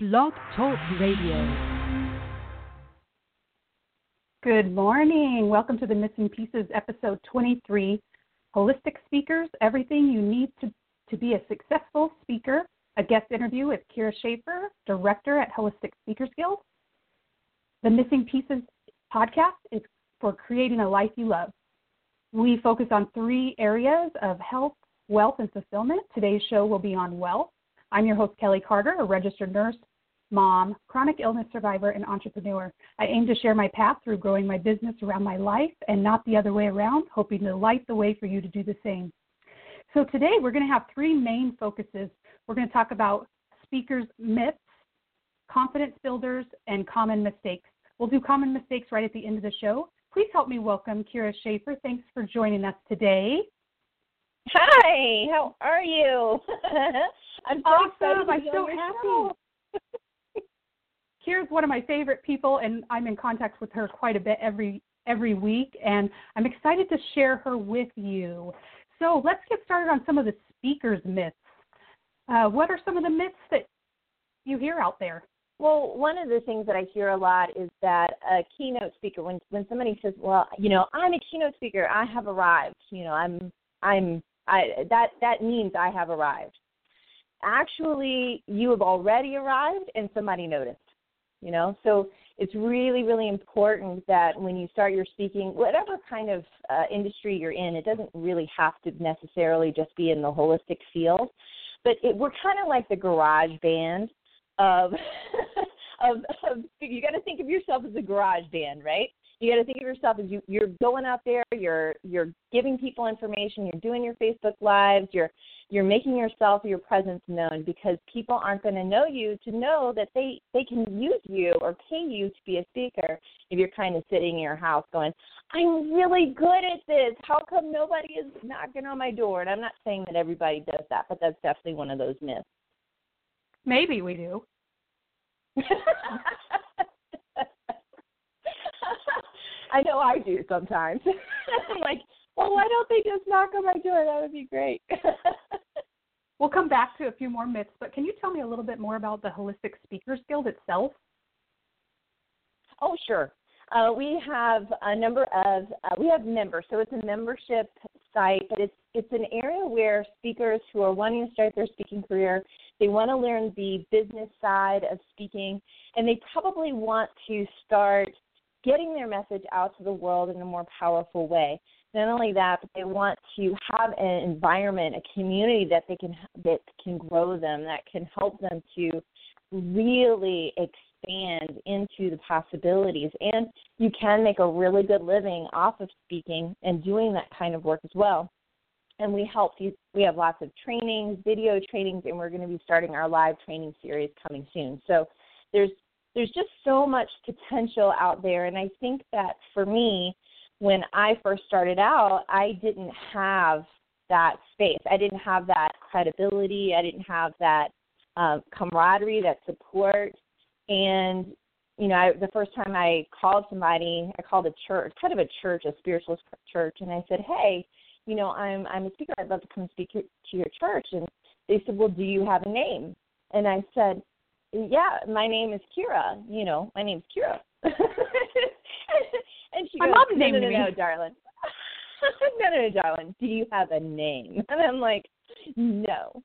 Blog Talk Radio. Good morning. Welcome to the Missing Pieces, episode 23 Holistic Speakers Everything You Need to, to Be a Successful Speaker. A guest interview with Kyra Schaefer, Director at Holistic Speakers Guild. The Missing Pieces podcast is for creating a life you love. We focus on three areas of health, wealth, and fulfillment. Today's show will be on wealth. I'm your host, Kelly Carter, a registered nurse, mom, chronic illness survivor, and entrepreneur. I aim to share my path through growing my business around my life and not the other way around, hoping to light the way for you to do the same. So today we're going to have three main focuses. We're going to talk about speakers' myths, confidence builders, and common mistakes. We'll do common mistakes right at the end of the show. Please help me welcome Kyra Schaefer. Thanks for joining us today. Hi, how are you? I'm so awesome. excited. I'm so happy. Kyra's one of my favorite people, and I'm in contact with her quite a bit every every week, and I'm excited to share her with you. So let's get started on some of the speakers' myths. Uh, what are some of the myths that you hear out there? Well, one of the things that I hear a lot is that a keynote speaker, when when somebody says, "Well, you know, I'm a keynote speaker, I have arrived," you know, I'm I'm I that that means I have arrived. Actually, you have already arrived, and somebody noticed. You know, so it's really really important that when you start your speaking, whatever kind of uh, industry you're in, it doesn't really have to necessarily just be in the holistic field, but it, we're kind of like the garage band of of, of you got to think of yourself as a garage band, right? You got to think of yourself as you you're going out there, you're you're giving people information, you're doing your Facebook lives, you're you're making yourself your presence known because people aren't going to know you to know that they they can use you or pay you to be a speaker if you're kind of sitting in your house going i'm really good at this. How come nobody is knocking on my door? And i'm not saying that everybody does that but that's definitely one of those myths. Maybe we do. I know I do sometimes. I'm like, well, why don't they just knock on my door? That would be great. we'll come back to a few more myths, but can you tell me a little bit more about the Holistic Speakers Guild itself? Oh, sure. Uh, we have a number of uh, we have members, so it's a membership site, but it's it's an area where speakers who are wanting to start their speaking career, they want to learn the business side of speaking, and they probably want to start getting their message out to the world in a more powerful way. Not only that, but they want to have an environment, a community that they can that can grow them, that can help them to really expand into the possibilities. And you can make a really good living off of speaking and doing that kind of work as well. And we help you. We have lots of trainings, video trainings, and we're going to be starting our live training series coming soon. So there's there's just so much potential out there. And I think that for me, when I first started out, I didn't have that space. I didn't have that credibility. I didn't have that um, camaraderie, that support. And you know, I, the first time I called somebody, I called a church, kind of a church, a spiritualist church, and I said, "Hey, you know, I'm I'm a speaker. I'd love to come speak to your church." And they said, "Well, do you have a name?" And I said, "Yeah, my name is Kyra. You know, my name's Kyra." and she my goes, mom's no, no, no, me. no, darling. no, no, no, darling. Do you have a name? And I'm like, no.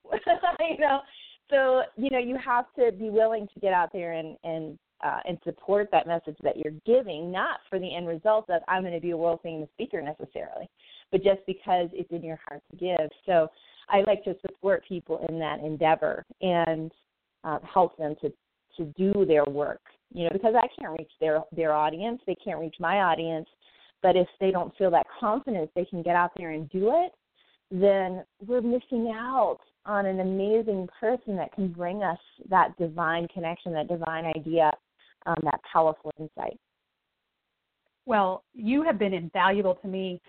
you know, so you know you have to be willing to get out there and and uh, and support that message that you're giving, not for the end result of I'm going to be a world famous speaker necessarily, but just because it's in your heart to give. So I like to support people in that endeavor and uh, help them to to do their work. You know, because I can't reach their their audience, they can't reach my audience, but if they don't feel that confidence, they can get out there and do it. Then we're missing out on an amazing person that can bring us that divine connection, that divine idea, um, that powerful insight. Well, you have been invaluable to me.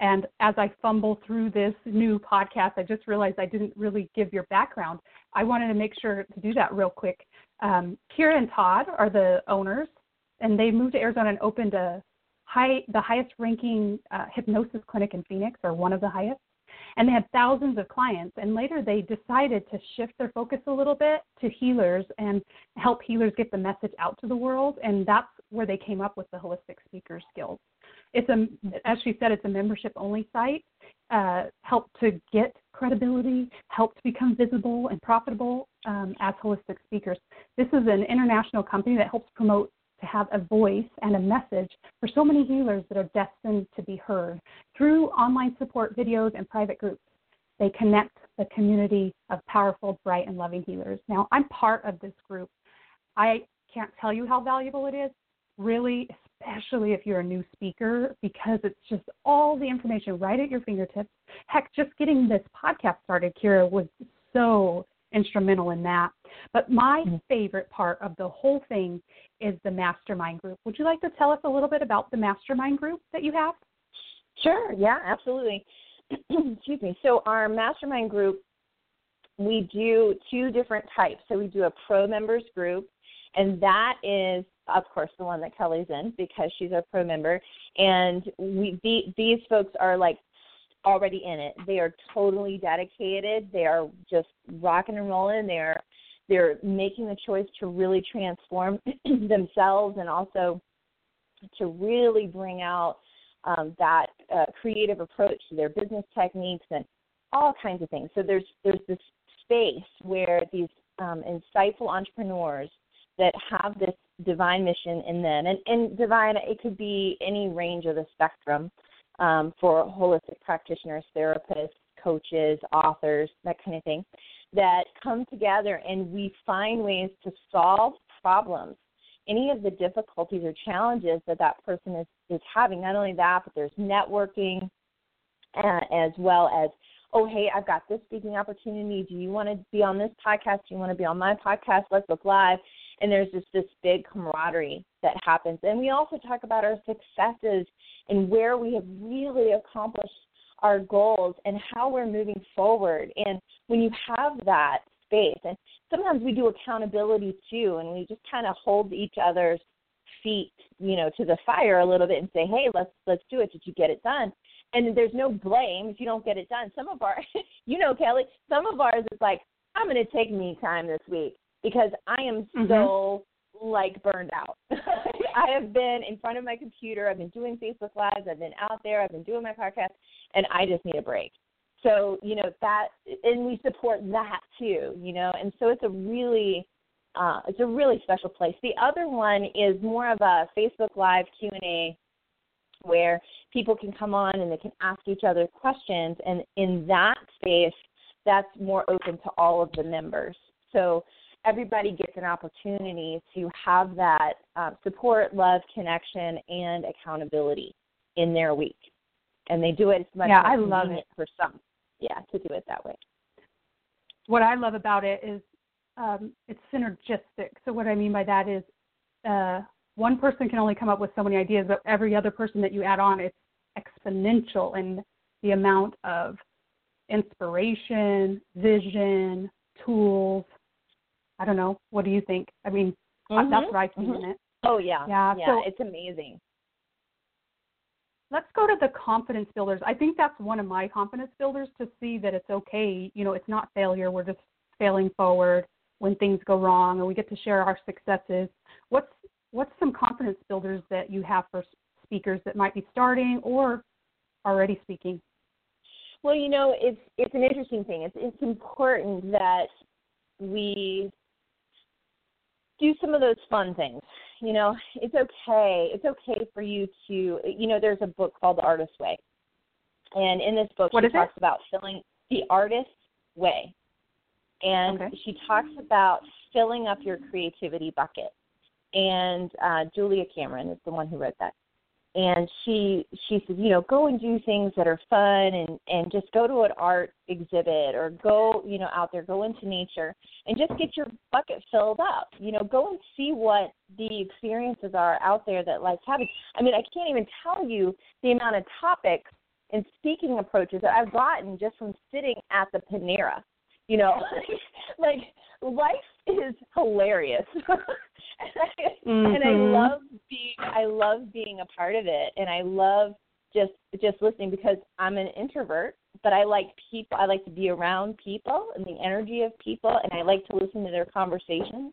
And as I fumble through this new podcast, I just realized I didn't really give your background. I wanted to make sure to do that real quick. Um, Kyra and Todd are the owners, and they moved to Arizona and opened a high, the highest ranking uh, hypnosis clinic in Phoenix, or one of the highest. And they had thousands of clients. And later they decided to shift their focus a little bit to healers and help healers get the message out to the world. And that's where they came up with the Holistic Speakers Guild. It's a, as she said, it's a membership only site. Uh, help to get credibility, help to become visible and profitable um, as holistic speakers. This is an international company that helps promote to have a voice and a message for so many healers that are destined to be heard through online support videos and private groups. They connect the community of powerful, bright, and loving healers. Now, I'm part of this group. I can't tell you how valuable it is, really, especially if you're a new speaker, because it's just all the information right at your fingertips. Heck, just getting this podcast started, Kyra, was so instrumental in that. But my mm-hmm. favorite part of the whole thing is the mastermind group. Would you like to tell us a little bit about the mastermind group that you have? Sure, yeah, absolutely. Excuse me. So, our mastermind group, we do two different types. So, we do a pro members group, and that is, of course, the one that Kelly's in because she's a pro member. And we the, these folks are like already in it. They are totally dedicated. They are just rocking and rolling. They're they're making the choice to really transform themselves and also to really bring out um, that uh, creative approach to their business techniques and all kinds of things. So there's there's this space where these um, insightful entrepreneurs that have this divine mission in them, and, and divine it could be any range of the spectrum um, for holistic practitioners, therapists, coaches, authors, that kind of thing, that come together and we find ways to solve problems. Any of the difficulties or challenges that that person is, is having, not only that, but there's networking uh, as well as, oh, hey, I've got this speaking opportunity. Do you want to be on this podcast? Do you want to be on my podcast? Let's look live. And there's just this big camaraderie that happens. And we also talk about our successes and where we have really accomplished our goals and how we're moving forward. And when you have that space, and sometimes we do accountability too, and we just kind of hold each other's feet, you know, to the fire a little bit and say, "Hey, let's let's do it. Did you get it done?" And there's no blame if you don't get it done. Some of our, you know, Kelly, some of ours is like, "I'm going to take me time this week because I am mm-hmm. so like burned out. I have been in front of my computer, I've been doing Facebook Lives, I've been out there, I've been doing my podcast, and I just need a break. So, you know, that and we support that too, you know, and so it's a really uh, it's a really special place. The other one is more of a Facebook Live Q and A where people can come on and they can ask each other questions and in that space that's more open to all of the members. So everybody gets an opportunity to have that uh, support, love, connection, and accountability in their week. And they do it as much yeah, I love it for some. Yeah, to do it that way. What I love about it is um, it's synergistic. So what I mean by that is uh, one person can only come up with so many ideas, but every other person that you add on, it's exponential in the amount of inspiration, vision, tools, I don't know. What do you think? I mean, mm-hmm. that's what I see mm-hmm. in it. Oh yeah, yeah, yeah. So, it's amazing. Let's go to the confidence builders. I think that's one of my confidence builders to see that it's okay. You know, it's not failure. We're just failing forward when things go wrong, and we get to share our successes. What's what's some confidence builders that you have for speakers that might be starting or already speaking? Well, you know, it's it's an interesting thing. It's it's important that we do some of those fun things. You know, it's okay. It's okay for you to, you know, there's a book called The Artist's Way. And in this book, what she talks it? about filling the artist's way. And okay. she talks about filling up your creativity bucket. And uh, Julia Cameron is the one who wrote that and she she said you know go and do things that are fun and and just go to an art exhibit or go you know out there go into nature and just get your bucket filled up. You know go and see what the experiences are out there that life's having. I mean i can't even tell you the amount of topics and speaking approaches that i've gotten just from sitting at the panera you know like life is hilarious and, I, mm-hmm. and I love being I love being a part of it and I love just just listening because I'm an introvert but I like people. I like to be around people and the energy of people, and I like to listen to their conversations.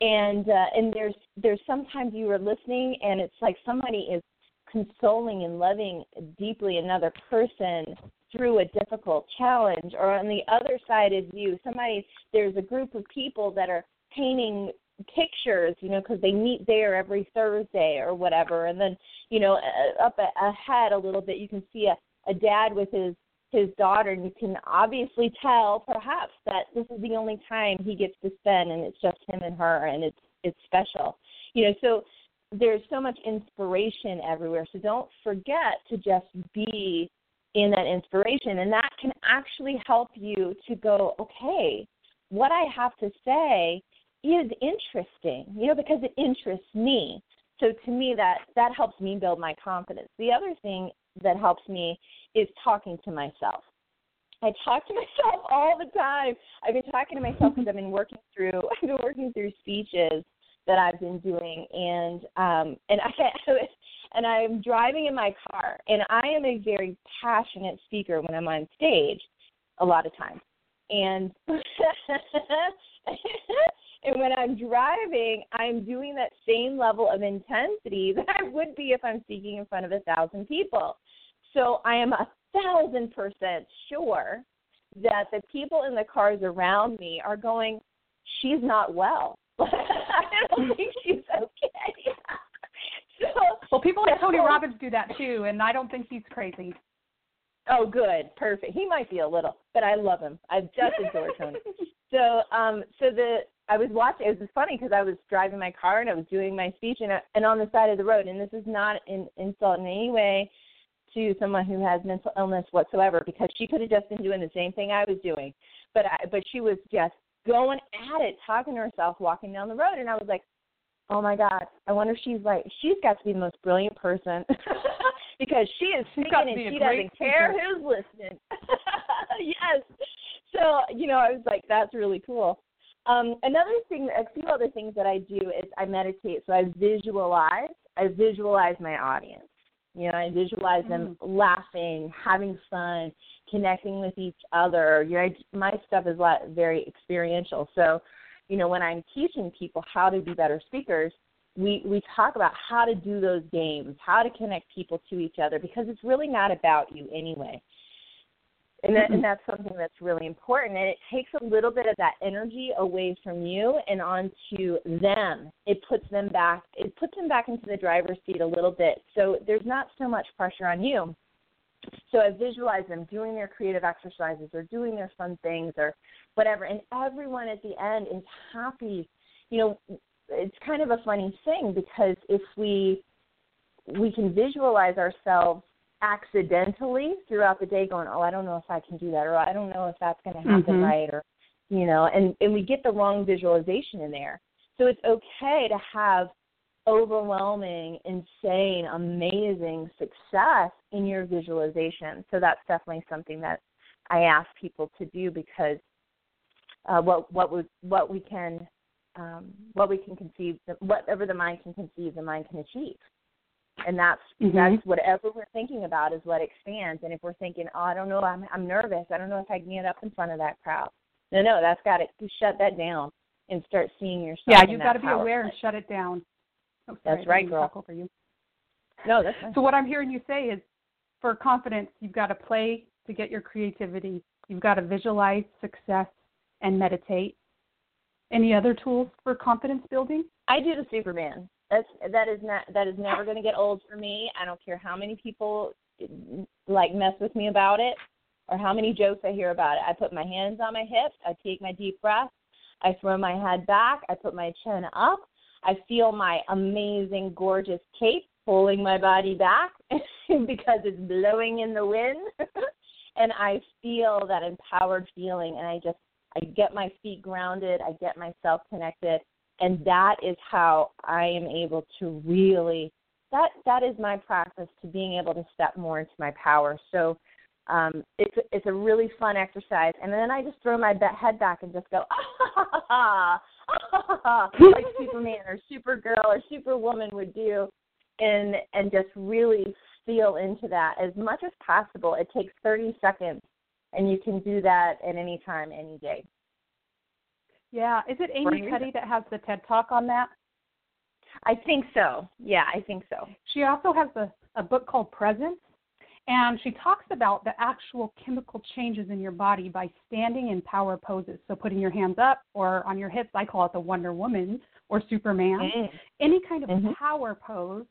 And uh, and there's there's sometimes you are listening, and it's like somebody is consoling and loving deeply another person through a difficult challenge or on the other side of you somebody there's a group of people that are painting pictures you know because they meet there every thursday or whatever and then you know up ahead a little bit you can see a, a dad with his his daughter and you can obviously tell perhaps that this is the only time he gets to spend and it's just him and her and it's it's special you know so there's so much inspiration everywhere. So don't forget to just be in that inspiration. And that can actually help you to go, okay, what I have to say is interesting, you know, because it interests me. So to me that that helps me build my confidence. The other thing that helps me is talking to myself. I talk to myself all the time. I've been talking to myself because I've been working through I've been working through speeches that I've been doing, and um, and I and I'm driving in my car, and I am a very passionate speaker when I'm on stage, a lot of times, and and when I'm driving, I'm doing that same level of intensity that I would be if I'm speaking in front of a thousand people. So I am a thousand percent sure that the people in the cars around me are going, she's not well. I don't think she's okay. so, well, people like Tony Robbins do that too, and I don't think he's crazy. Oh, good, perfect. He might be a little, but I love him. I just adore Tony. So, um, so the I was watching. It was funny because I was driving my car and I was doing my speech, and I, and on the side of the road. And this is not an insult in any way to someone who has mental illness whatsoever, because she could have just been doing the same thing I was doing, but I, but she was just going at it, talking to herself, walking down the road, and I was like, oh my god, I wonder if she's like, she's got to be the most brilliant person because she is speaking and she doesn't care who's listening. yes. So you know, I was like, that's really cool. Um, another thing, a few other things that I do is I meditate. So I visualize. I visualize my audience. You know, I visualize them mm. laughing, having fun, connecting with each other. You know, I, my stuff is a lot very experiential. So, you know, when I'm teaching people how to be better speakers, we we talk about how to do those games, how to connect people to each other, because it's really not about you anyway. And, that, and mm-hmm. that's something that's really important. And it takes a little bit of that energy away from you and onto them. It puts them back. It puts them back into the driver's seat a little bit. So there's not so much pressure on you. So I visualize them doing their creative exercises or doing their fun things or whatever, and everyone at the end is happy. You know, it's kind of a funny thing because if we we can visualize ourselves accidentally throughout the day going oh i don't know if i can do that or i don't know if that's going to happen mm-hmm. right or you know and and we get the wrong visualization in there. So it's okay to have overwhelming insane amazing success in your visualization. So that's definitely something that i ask people to do because uh, what what we what we can um, what we can conceive whatever the mind can conceive the mind can achieve and that's mm-hmm. that's whatever we're thinking about is what expands. And if we're thinking, oh, I don't know, I'm I'm nervous, I don't know if I can get up in front of that crowd. No, no, that's got to shut that down and start seeing yourself. Yeah, you've got to be aware and shut it down. Oh, sorry, that's right, girl. Over you. No, that's fine. so. What I'm hearing you say is, for confidence, you've got to play to get your creativity. You've got to visualize success and meditate. Any other tools for confidence building? I do the Superman. That's that is not that is never going to get old for me. I don't care how many people like mess with me about it or how many jokes I hear about it. I put my hands on my hips, I take my deep breath, I throw my head back, I put my chin up, I feel my amazing gorgeous cape pulling my body back because it's blowing in the wind. and I feel that empowered feeling and I just I get my feet grounded, I get myself connected and that is how I am able to really that that is my practice to being able to step more into my power. So um, it's it's a really fun exercise, and then I just throw my head back and just go ah, like Superman or Supergirl or Superwoman would do, and and just really feel into that as much as possible. It takes 30 seconds and you can do that at any time, any day. Yeah, is it Amy Cuddy that has the TED Talk on that? I think so. Yeah, I think so. She also has a, a book called Presence, and she talks about the actual chemical changes in your body by standing in power poses. So putting your hands up or on your hips, I call it the Wonder Woman or Superman. Mm. Any kind of mm-hmm. power pose,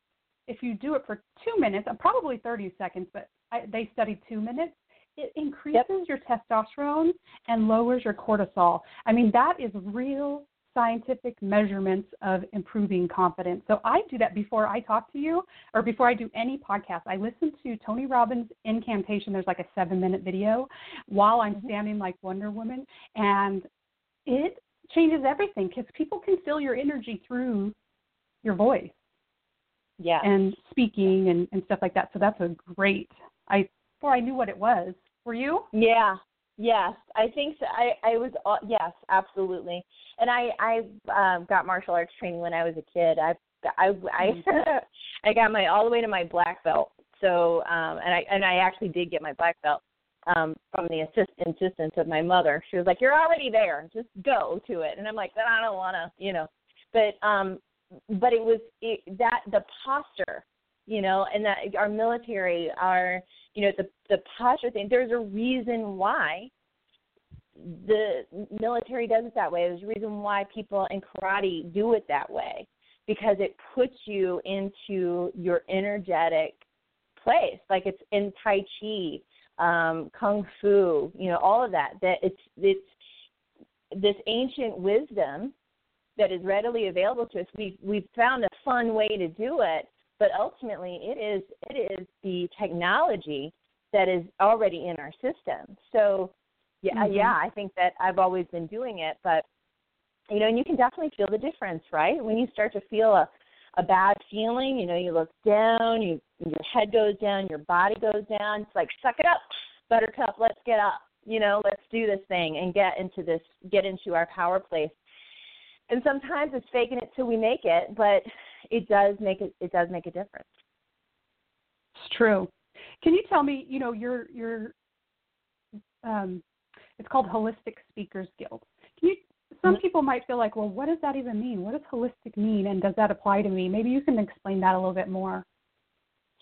if you do it for two minutes, uh, probably 30 seconds, but I, they studied two minutes, it increases yep. your testosterone and lowers your cortisol. I mean, that is real scientific measurements of improving confidence. So I do that before I talk to you or before I do any podcast. I listen to Tony Robbins' incantation. There's like a seven minute video while I'm mm-hmm. standing like Wonder Woman. And it changes everything because people can feel your energy through your voice. Yeah. And speaking and, and stuff like that. So that's a great I before I knew what it was. Were you? Yeah. Yes, I think so. I I was uh, yes, absolutely. And I I um, got martial arts training when I was a kid. I I I Mm-hmm. I got my all the way to my black belt. So um and I and I actually did get my black belt um from the assist insistence of my mother. She was like, "You're already there. Just go to it." And I'm like, "I don't want to, you know." But um but it was it, that the posture, you know, and that our military, our you know the the posture thing. There's a reason why the military does it that way. There's a reason why people in karate do it that way because it puts you into your energetic place. Like it's in Tai Chi, um, Kung Fu, you know, all of that. That it's it's this ancient wisdom that is readily available to us. We've we've found a fun way to do it, but ultimately it is it is the technology that is already in our system. So yeah, mm-hmm. yeah, I think that I've always been doing it, but you know, and you can definitely feel the difference, right? When you start to feel a a bad feeling, you know, you look down, you your head goes down, your body goes down. It's like suck it up, Buttercup, let's get up. You know, let's do this thing and get into this, get into our power place. And sometimes it's faking it till we make it, but it does make it. It does make a difference. It's true. Can you tell me, you know, your your um, it's called Holistic Speakers Guild. Can you? Some mm-hmm. people might feel like, well, what does that even mean? What does holistic mean, and does that apply to me? Maybe you can explain that a little bit more.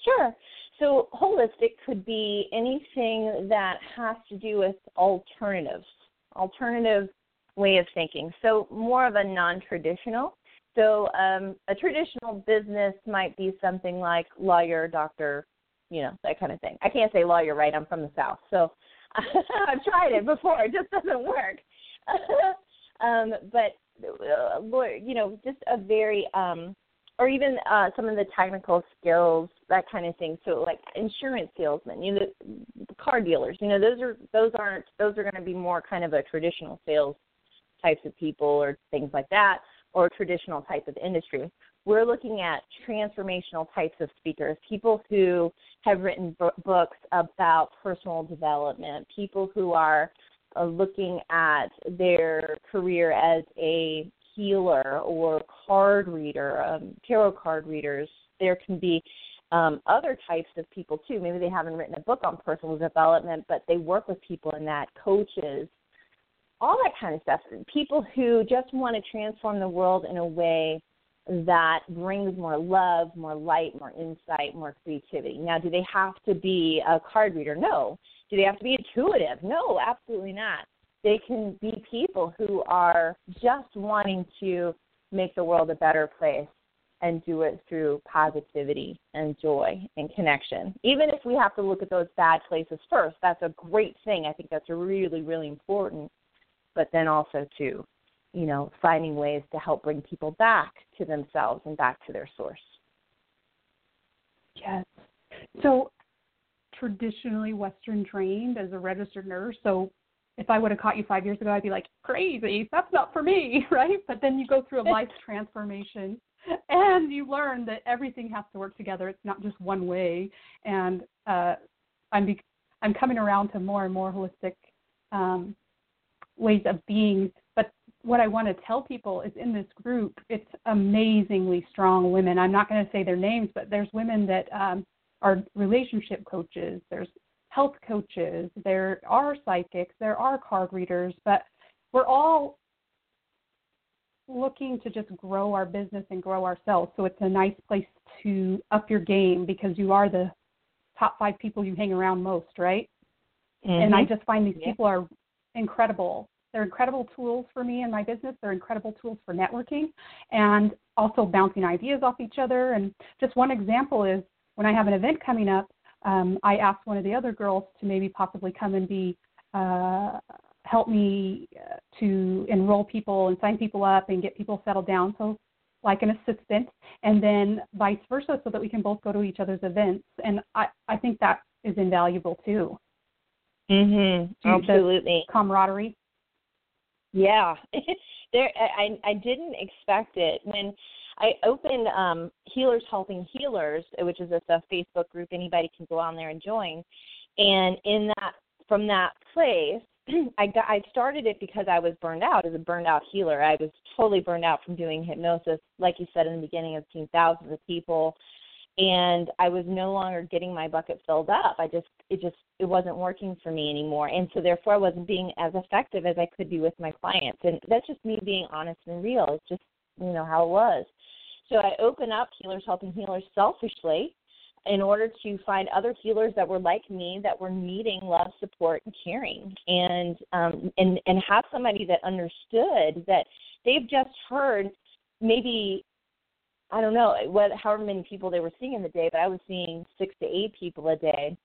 Sure. So holistic could be anything that has to do with alternatives, alternative way of thinking. So more of a non-traditional. So um, a traditional business might be something like lawyer, doctor, you know, that kind of thing. I can't say lawyer, right? I'm from the South, so I've tried it before. It just doesn't work. um, but uh, you know, just a very um, or even uh, some of the technical skills, that kind of thing. So like insurance salesmen, you know, car dealers, you know, those are those aren't those are going to be more kind of a traditional sales types of people or things like that, or traditional type of industry we're looking at transformational types of speakers, people who have written b- books about personal development, people who are uh, looking at their career as a healer or card reader, um, tarot card readers. There can be um, other types of people too. Maybe they haven't written a book on personal development, but they work with people in that, coaches, all that kind of stuff. People who just want to transform the world in a way that brings more love, more light, more insight, more creativity. Now, do they have to be a card reader? No. Do they have to be intuitive? No, absolutely not. They can be people who are just wanting to make the world a better place and do it through positivity and joy and connection. Even if we have to look at those bad places first, that's a great thing. I think that's really, really important. But then also, to, you know, finding ways to help bring people back to themselves and back to their source. Yes. So, traditionally Western trained as a registered nurse. So, if I would have caught you five years ago, I'd be like, crazy, that's not for me, right? But then you go through a life transformation and you learn that everything has to work together. It's not just one way. And uh, I'm, be- I'm coming around to more and more holistic um, ways of being But what I want to tell people is in this group, it's amazingly strong women. I'm not going to say their names, but there's women that um, are relationship coaches, there's health coaches, there are psychics, there are card readers, but we're all looking to just grow our business and grow ourselves. So it's a nice place to up your game because you are the top five people you hang around most, right? Mm-hmm. And I just find these Yeah. people are incredible. They're incredible tools for me and my business. They're incredible tools for networking and also bouncing ideas off each other. And just one example is when I have an event coming up, um, I asked one of the other girls to maybe possibly come and be uh, help me uh, to enroll people and sign people up and get people settled down. So like an assistant, and then vice versa, so that we can both go to each other's events. And I, I think that is invaluable too. Mhm. Absolutely. Camaraderie. Yeah, there. I I didn't expect it when I opened um, Healers Helping Healers, which is a, a Facebook group anybody can go on there and join. And in that, from that place, I got I started it because I was burned out as a burned out healer. I was totally burned out from doing hypnosis, like you said in the beginning, of thousands of people, and I was no longer getting my bucket filled up. I just it just it wasn't working for me anymore, and so therefore I wasn't being as effective as I could be with my clients. And that's just me being honest and real. It's just you know how it was. So I opened up Healers Helping Healers selfishly in order to find other healers that were like me that were needing love, support, and caring, and um, and and have somebody that understood that they've just heard maybe I don't know what however many people they were seeing in the day, but I was seeing six to eight people a day,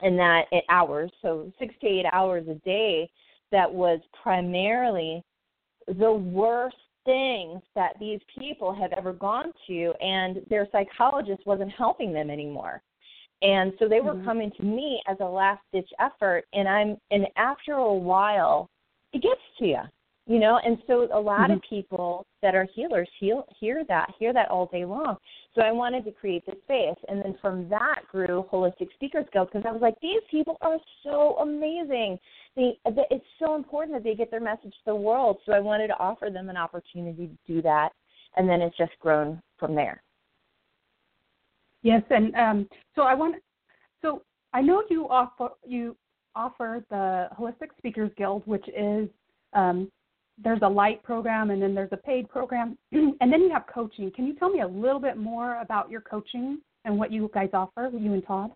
and that at hours, so six to eight hours a day. That was primarily the worst things that these people have ever gone to, and their psychologist wasn't helping them anymore. And so they were Mhm. coming to me as a last ditch effort, and I'm and after a while, it gets to you you know and so a lot of people that are healers heal, hear that hear that all day long. So i wanted to create this space. And then from that grew holistic speakers guild because i was like these people are so amazing. They, it's so important that they get their message to the world. So i wanted to offer them an opportunity to do that. And then it's just grown from there. Yes, and um, so I want. So I know you offer you offer the Holistic Speakers Guild, which is um, there's a light program and then there's a paid program, and then you have coaching. Can you tell me a little bit more about your coaching and what you guys offer, you and Todd?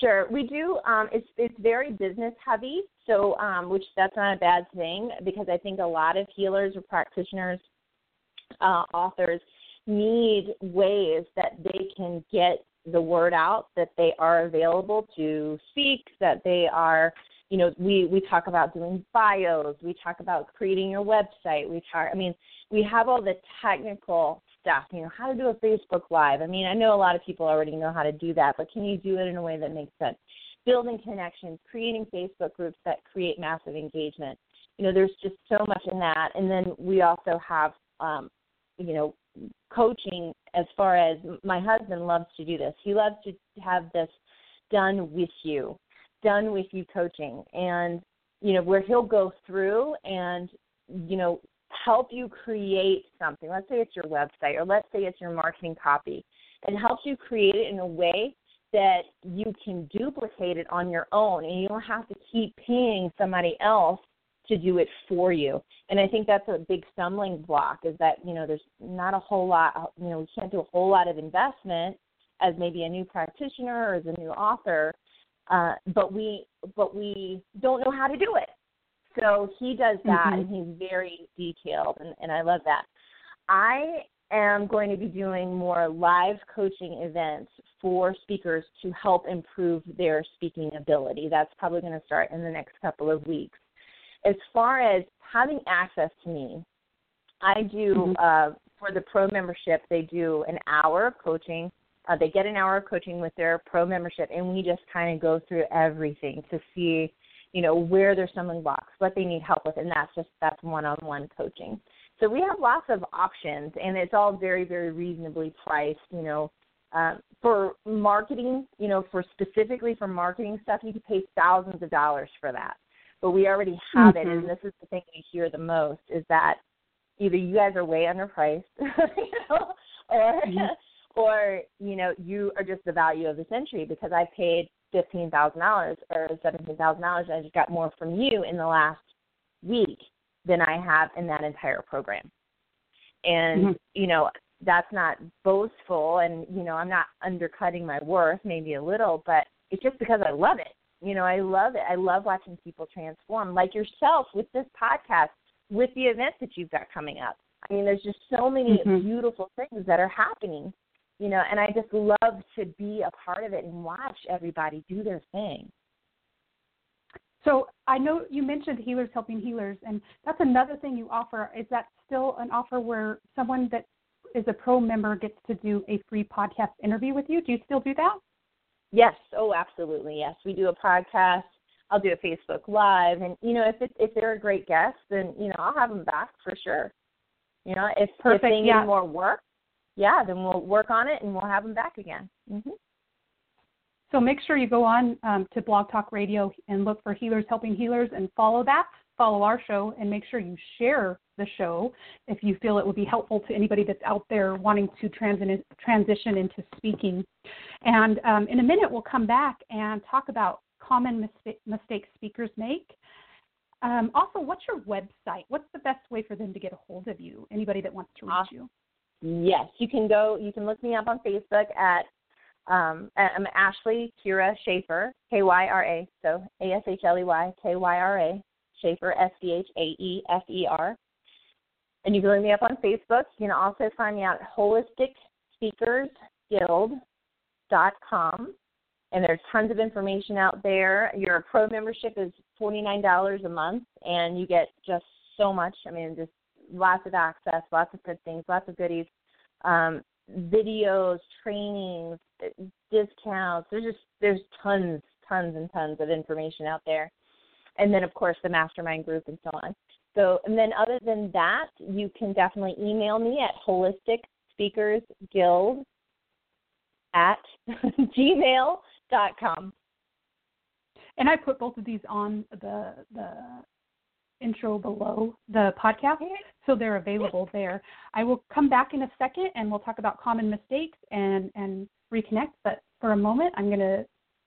Sure, we do. Um, it's it's very business heavy, so um, which that's not a bad thing because I think a lot of healers or practitioners, uh, authors need ways that they can get the word out that they are available to speak, that they are, you know, we we talk about doing bios, we talk about creating your website, we talk. I mean, we have all the technical stuff, you know, how to do a Facebook Live. I mean, I know a lot of people already know how to do that, but can you do it in a way that makes sense? Building connections, creating Facebook groups that create massive engagement. You know, there's just so much in that. And then we also have, um, you know, coaching as far as my husband loves to do this. He loves to have this done with you, done with you coaching. And, you know, where he'll go through and, you know, help you create something. Let's say it's your website or let's say it's your marketing copy. It helps you create it in a way that you can duplicate it on your own and you don't have to keep paying somebody else to do it for you. And I think that's a big stumbling block is that, you know, there's not a whole lot, you know, we can't do a whole lot of investment as maybe a new practitioner or as a new author, uh, but we but we don't know how to do it. So he does that, Mhm. and he's very detailed, and, and I love that. I am going to be doing more live coaching events for speakers to help improve their speaking ability. That's probably going to start in the next couple of weeks. As far as having access to me, I do Mhm. uh, for the pro membership. They do an hour of coaching. Uh, they get an hour of coaching with their pro membership, and we just kind of go through everything to see, you know, where their stumbling blocks, what they need help with, and that's just that's one-on-one coaching. So we have lots of options, and it's all very, very reasonably priced. You know, uh, for marketing, you know, for specifically for marketing stuff, you could pay thousands of dollars for that. But we already have it, Mhm. and this is the thing we hear the most is that either you guys are way underpriced, you know, or Mhm. Or you know you are just the value of the century because I paid fifteen thousand dollars or seventeen thousand dollars. and I just got more from you in the last week than I have in that entire program. And Mm-hmm. you know that's not boastful, and you know I'm not undercutting my worth, maybe a little, but it's just because I love it. You know, I love it. I love watching people transform, like yourself with this podcast, with the events that you've got coming up. I mean, there's just so many Mhm. beautiful things that are happening, you know, and I just love to be a part of it and watch everybody do their thing. So I know you mentioned Healers Helping Healers, and that's another thing you offer. Is that still an offer where someone that is a pro member gets to do a free podcast interview with you? Do you still do that? Yes, oh, absolutely, yes. We do a podcast. I'll do a Facebook Live, and you know, if it, if they're a great guest, then you know I'll have them back for sure. You know, if Perfect, if they need yeah. more work, yeah, then we'll work on it and we'll have them back again. hmm So make sure you go on um, to Blog Talk Radio and look for Healers Helping Healers and follow that. Follow our show and make sure you share the show if you feel it would be helpful to anybody that's out there wanting to transi- transition into speaking. And um, in a minute, we'll come back and talk about common mistake, mistakes speakers make. Um, also, what's your website? What's the best way for them to get a hold of you? Anybody that wants to reach Awesome. you? Yes, you can go. You can look me up on Facebook at um, I'm Ashley Kyra Schaefer, K Y R A. So A S H L E Y K Y R A Schaefer S C H A E F E R. And you can look me up on Facebook. You can also find me at holisticspeakersguild.com. And there's tons of information out there. Your pro membership is $49 a month, and you get just so much. I mean, just lots of access, lots of good things, lots of goodies, um, videos, trainings, discounts. There's just there's tons, tons and tons of information out there, and then of course the mastermind group and so on. So, and then other than that, you can definitely email me at holisticspeakersguild at gmail.com. And I put both of these on the the intro below the podcast, so they're available there. I will come back in a second and we'll talk about common mistakes and and reconnect. But for a moment, I'm going to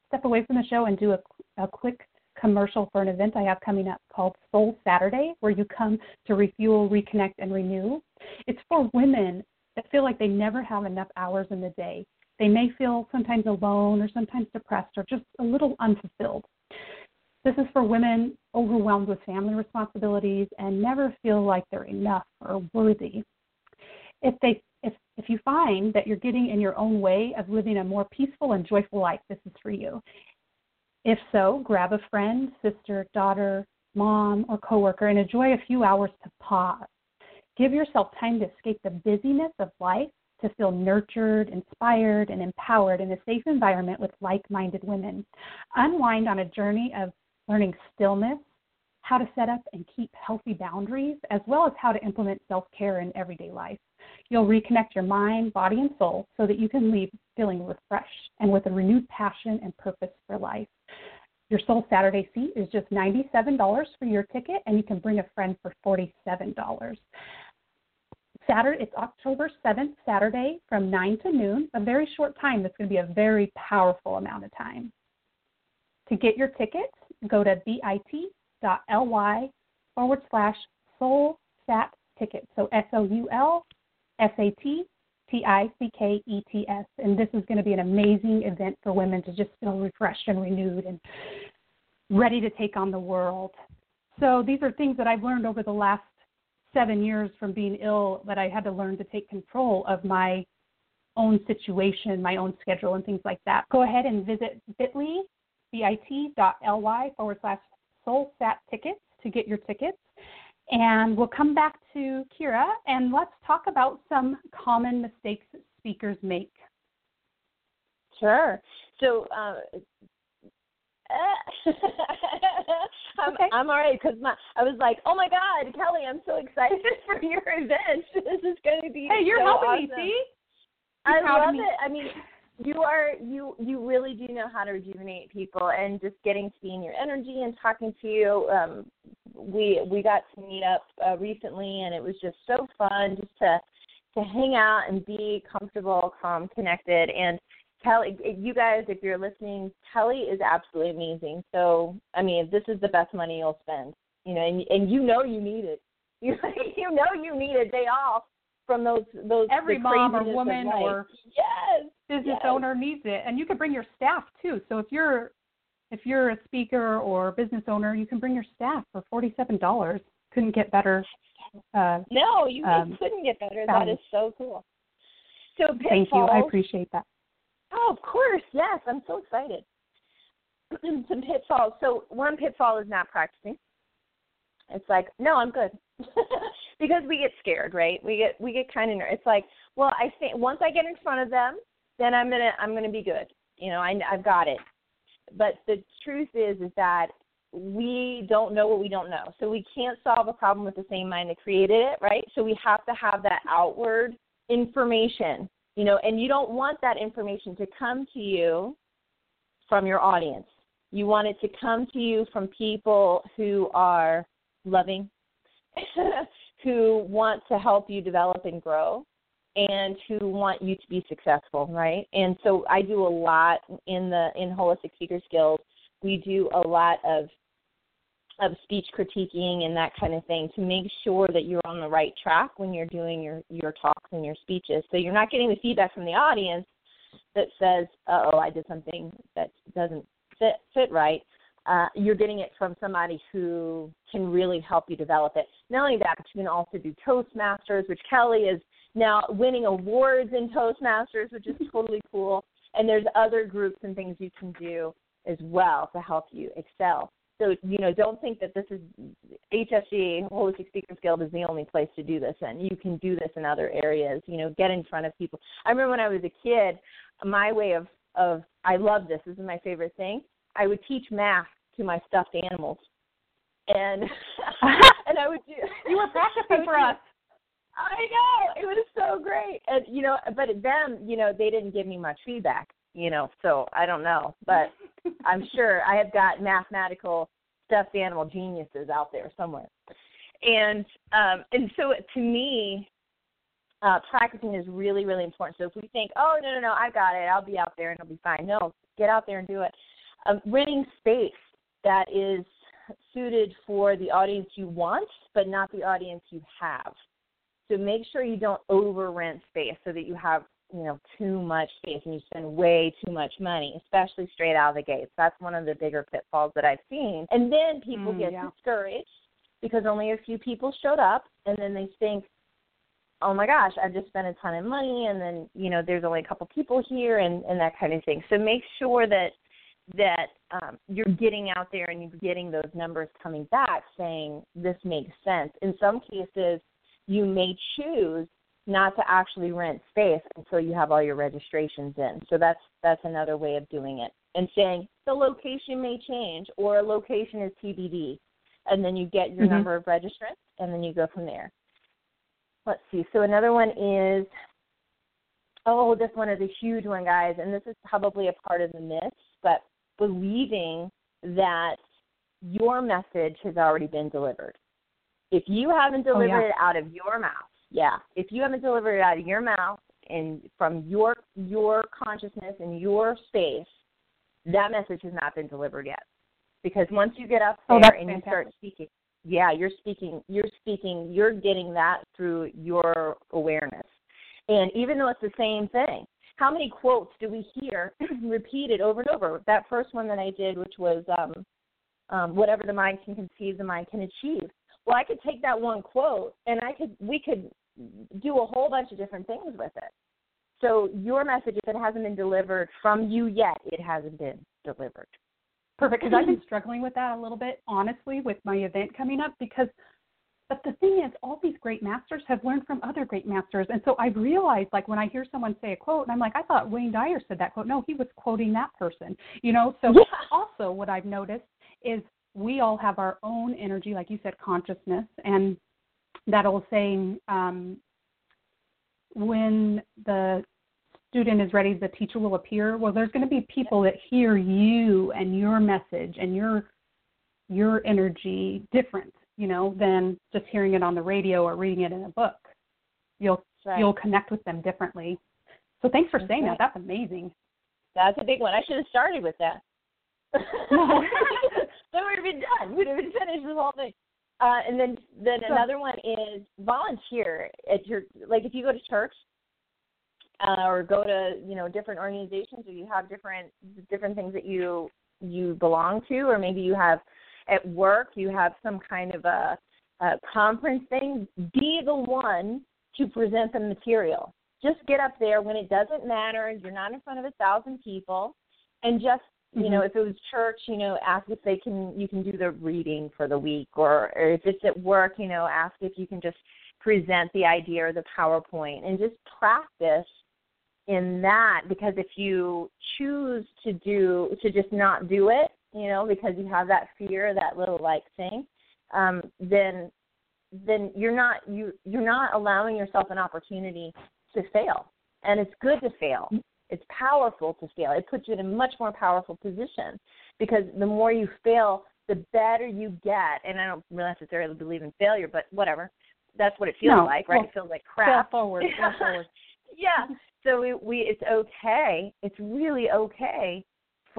step away from the show and do a, a quick commercial for an event I have coming up called Soul Saturday, where you come to refuel, reconnect, and renew. It's for women that feel like they never have enough hours in the day. They may feel sometimes alone or sometimes depressed or just a little unfulfilled. This is for women overwhelmed with family responsibilities and never feel like they're enough or worthy. If they if if you find that you're getting in your own way of living a more peaceful and joyful life, this is for you. If so, grab a friend, sister, daughter, mom, or coworker and enjoy a few hours to pause. Give yourself time to escape the busyness of life to feel nurtured, inspired, and empowered in a safe environment with like minded women. Unwind on a journey of learning stillness, how to set up and keep healthy boundaries, as well as how to implement self care in everyday life. You'll reconnect your mind, body, and soul so that you can leave feeling refreshed and with a renewed passion and purpose for life. Your Soul Saturday seat is just $97 for your ticket, and you can bring a friend for $47. Saturday, it's October 7th, Saturday from 9 to noon, a very short time that's going to be a very powerful amount of time. To get your tickets, go to bit.ly forward slash soul sat tickets. So S O U L S A T T I C K E T S. And this is going to be an amazing event for women to just feel refreshed and renewed and ready to take on the world. So these are things that I've learned over the last seven years from being ill that I had to learn to take control of my own situation, my own schedule, and things like that. Go ahead and visit bit.ly, bit.ly forward slash soulsat tickets to get your tickets. And we'll come back to Kyra and let's talk about some common mistakes speakers make. Sure. So, uh, I'm, Okay. I'm all right because my I was like, oh my God, Kelly, I'm so excited for your event. This is going to be Hey, you're so helping awesome. me, see? I You're love me. it. I mean, you are you you really do know how to rejuvenate people, and just getting to be in your energy and talking to you. Um, we we got to meet up uh, recently, and it was just so fun just to to hang out and be comfortable, calm, connected, and Kelly, you guys, if you're listening, Kelly is absolutely amazing. So, I mean, this is the best money you'll spend. You know, and and you know you need it. You you know you need a day off from those those every mom or woman or yes business yes. owner needs it, and you can bring your staff too. So if you're if you're a speaker or business owner, you can bring your staff for forty seven dollars. Couldn't get better. Uh, no, you um, couldn't get better. That is so cool. So pitfalls. Thank you. I appreciate that. Oh, of course. Yes, I'm so excited. Some pitfalls. So one pitfall is not practicing. It's like, no, I'm good, because we get scared, right? We get we get kind of. Nervous. It's like, well, I think once I get in front of them, then I'm gonna I'm gonna be good. You know, I I've got it. But the truth is, is that we don't know what we don't know. So we can't solve a problem with the same mind that created it, right? So we have to have that outward information, you know, and you don't want that information to come to you from your audience. You want it to come to you from people who are loving, who want to help you develop and grow, and who want you to be successful, right? And so I do a lot in the in Holistic Speakers Guild. We do a lot of of speech critiquing and that kind of thing to make sure that you're on the right track when you're doing your your talks and your speeches. So you're not getting the feedback from the audience that says, "Oh, I did something that doesn't fit fit right." Uh, you're getting it from somebody who can really help you develop it. Not only that, but you can also do Toastmasters, which Kelly is now winning awards in Toastmasters, which is totally cool. And there's other groups and things you can do as well to help you excel. So, you know, don't think that this is HSG, Holistic Speakers Guild, is the only place to do this in. You can do this in other areas. You know, get in front of people. I remember when I was a kid, my way of, of I love this, this is my favorite thing. I would teach math to my stuffed animals. And and I would do You were practicing for us. I know. It was so great. And you know, but them, you know, they didn't give me much feedback, you know, so I don't know. But I'm sure I have got mathematical stuffed animal geniuses out there somewhere. And um and so to me, uh practicing is really, really important. So if we think, Oh no no no, I got it, I'll be out there and it'll be fine. No, get out there and do it. Um, renting space that is suited for the audience you want, but not the audience you have. So make sure you don't over rent space so that you have you know too much space and you spend way too much money, especially straight out of the gates. That's one of the bigger pitfalls that I've seen. And then people Mm, get yeah. discouraged because only a few people showed up, and then they think, oh my gosh, I've just spent a ton of money, and then you know there's only a couple people here, and and that kind of thing. So make sure that that um, you're getting out there and you're getting those numbers coming back saying this makes sense. In some cases, you may choose not to actually rent space until you have all your registrations in. So that's that's another way of doing it. And saying the location may change or a location is TBD, and then you get your Mhm. number of registrants, and then you go from there. Let's see. So another one is oh, this one is a huge one, guys, and this is probably a part of the myth, but believing that your message has already been delivered. If you haven't Oh, delivered yeah. it out of your mouth, yeah, if you haven't delivered it out of your mouth and from your your consciousness and your space, that message has not been delivered yet. Because once you get up Oh, there that's and you start speaking, yeah, you're speaking, you're speaking, you're getting that through your awareness. And even though it's the same thing, how many quotes do we hear repeated over and over? That first one that I did, which was um, um, "Whatever the mind can conceive, the mind can achieve." Well, I could take that one quote, and I could we could do a whole bunch of different things with it. So your message, if it hasn't been delivered from you yet, it hasn't been delivered. Perfect, because I've been struggling with that a little bit, honestly, with my event coming up. Because, but the thing is, all these great masters have learned from other great masters, and so I've realized, like when I hear someone say a quote, and I'm like, I thought Wayne Dyer said that quote. No, he was quoting that person. You know. So Yeah. also, what I've noticed is we all have our own energy, like you said, consciousness, and that old saying, um, when the student is ready, the teacher will appear. Well, there's going to be people that hear you and your message and your your energy different, you know, than just hearing it on the radio or reading it in a book. You'll Right. you'll connect with them differently. So thanks for That's saying right. that. That's amazing. That's a big one. I should have started with that. then we would have been done. We'd have been finished this whole thing. Uh, and then then So- another one is volunteer at your like if you go to church uh, or go to you know different organizations or you have different different things that you you belong to or maybe you have at work you have some kind of a, a conference thing be the one to present the material. Just get up there when it doesn't matter you're not in front of a thousand people and just you mm-hmm. know if it was church you know ask if they can you can do the reading for the week or, or if it's at work you know ask if you can just present the idea or the powerpoint and just practice in that because if you choose to do to just not do it you know because you have that fear that little like thing um then then you're not you you're not allowing yourself an opportunity to fail and it's good to fail it's powerful to fail it puts you in a much more powerful position because the more you fail the better you get and i don't necessarily believe in failure but whatever that's what it feels No, like right well, it feels like Fail crap forward. Fail forward. yeah. So we, we it's okay. It's really okay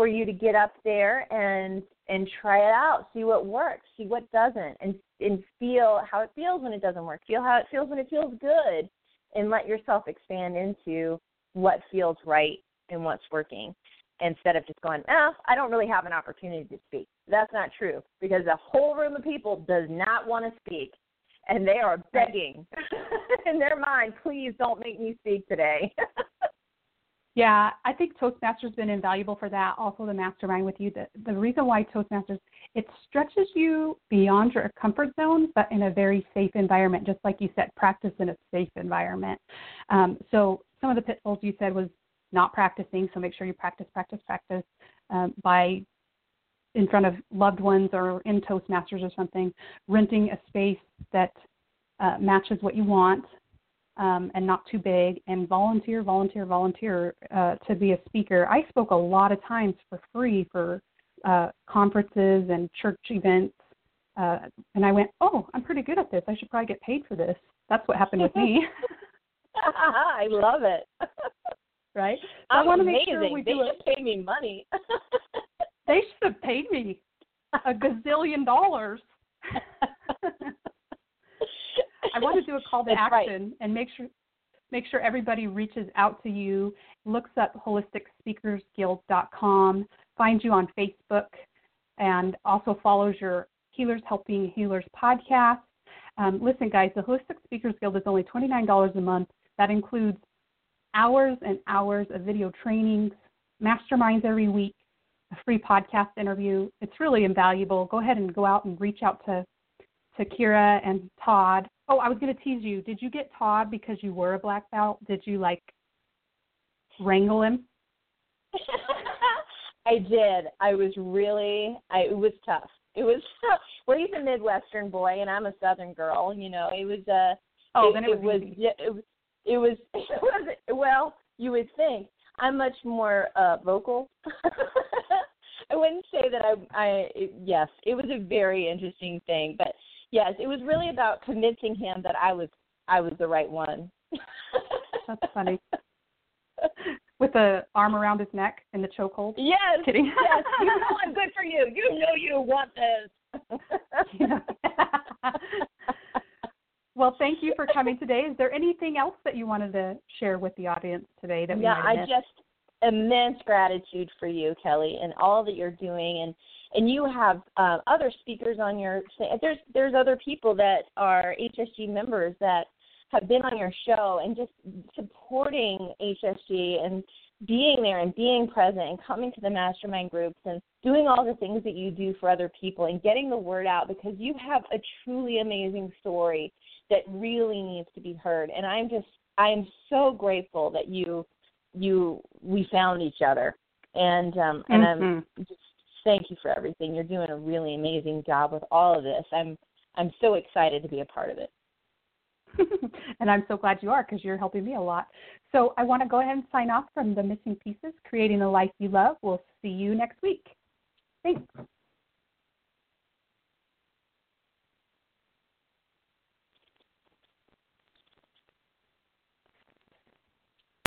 for you to get up there and and try it out, see what works, see what doesn't, and and feel how it feels when it doesn't work. Feel how it feels when it feels good, and let yourself expand into what feels right and what's working, instead of just going, oh, I don't really have an opportunity to speak. That's not true because a whole room of people does not want to speak and they are begging in their mind, please don't make me speak today. Yeah, I think Toastmasters has been invaluable for that. Also, the mastermind with you. The, the reason why Toastmasters it stretches you beyond your comfort zone, but in a very safe environment. Just like you said, practice in a safe environment. Um, so some of the pitfalls you said was not practicing. So make sure you practice, practice, practice um, by in front of loved ones or in Toastmasters or something. Renting a space that uh, matches what you want um, and not too big, and volunteer, volunteer, volunteer uh, to be a speaker. I spoke a lot of times for free for uh, conferences and church events, uh, and I went, "Oh, I'm pretty good at this. I should probably get paid for this." That's what happened with me, I love it. right? So I want to make sure we they do it. should pay me money. They should have paid me a gazillion dollars. I want to do a call to That's right. action and make sure make sure everybody reaches out to you, looks up holisticspeakersguild.com, finds you on Facebook, and also follows your Healers Helping Healers podcast. Um, listen, guys, the Holistic Speakers Guild is only $29 a month. That includes hours and hours of video trainings, masterminds every week, a free podcast interview. It's really invaluable. Go ahead and go out and reach out to to Kyra and Todd. Oh, I was going to tease you. Did you get Todd because you were a black belt? Did you like wrangle him? I did. I was really. I it was tough. It was. Tough. Well, he's a Midwestern boy, and I'm a Southern girl. You know, it was. Uh, Oh, it, then it was, easy. yeah, it was. It was. It was. Well, you would think I'm much more uh vocal. I wouldn't say that I. I it, yes, it was a very interesting thing, but yes, it was really about convincing him that I was. I was the right one. That's funny. With the arm around his neck in the chokehold. Yes. Kidding. yes. You know I'm good for you. You know you want this. Yeah. well, thank you for coming today. Is there anything else that you wanted to share with the audience today that we yeah, I just immense gratitude for you, Kelly, and all that you're doing, and and you have uh, other speakers on your. There's there's other people that are HSG members that have been on your show and just supporting HSG and being there and being present and coming to the mastermind groups and doing all the things that you do for other people and getting the word out because you have a truly amazing story that really needs to be heard and i'm just i am so grateful that you you we found each other and um and i'm Mhm. just thank you for everything you're doing a really amazing job with all of this i'm i'm so excited to be a part of it and I'm so glad you are because you're helping me a lot. So I want to go ahead and sign off from the Missing Pieces, Creating the Life You Love. We'll see you next week. Thanks.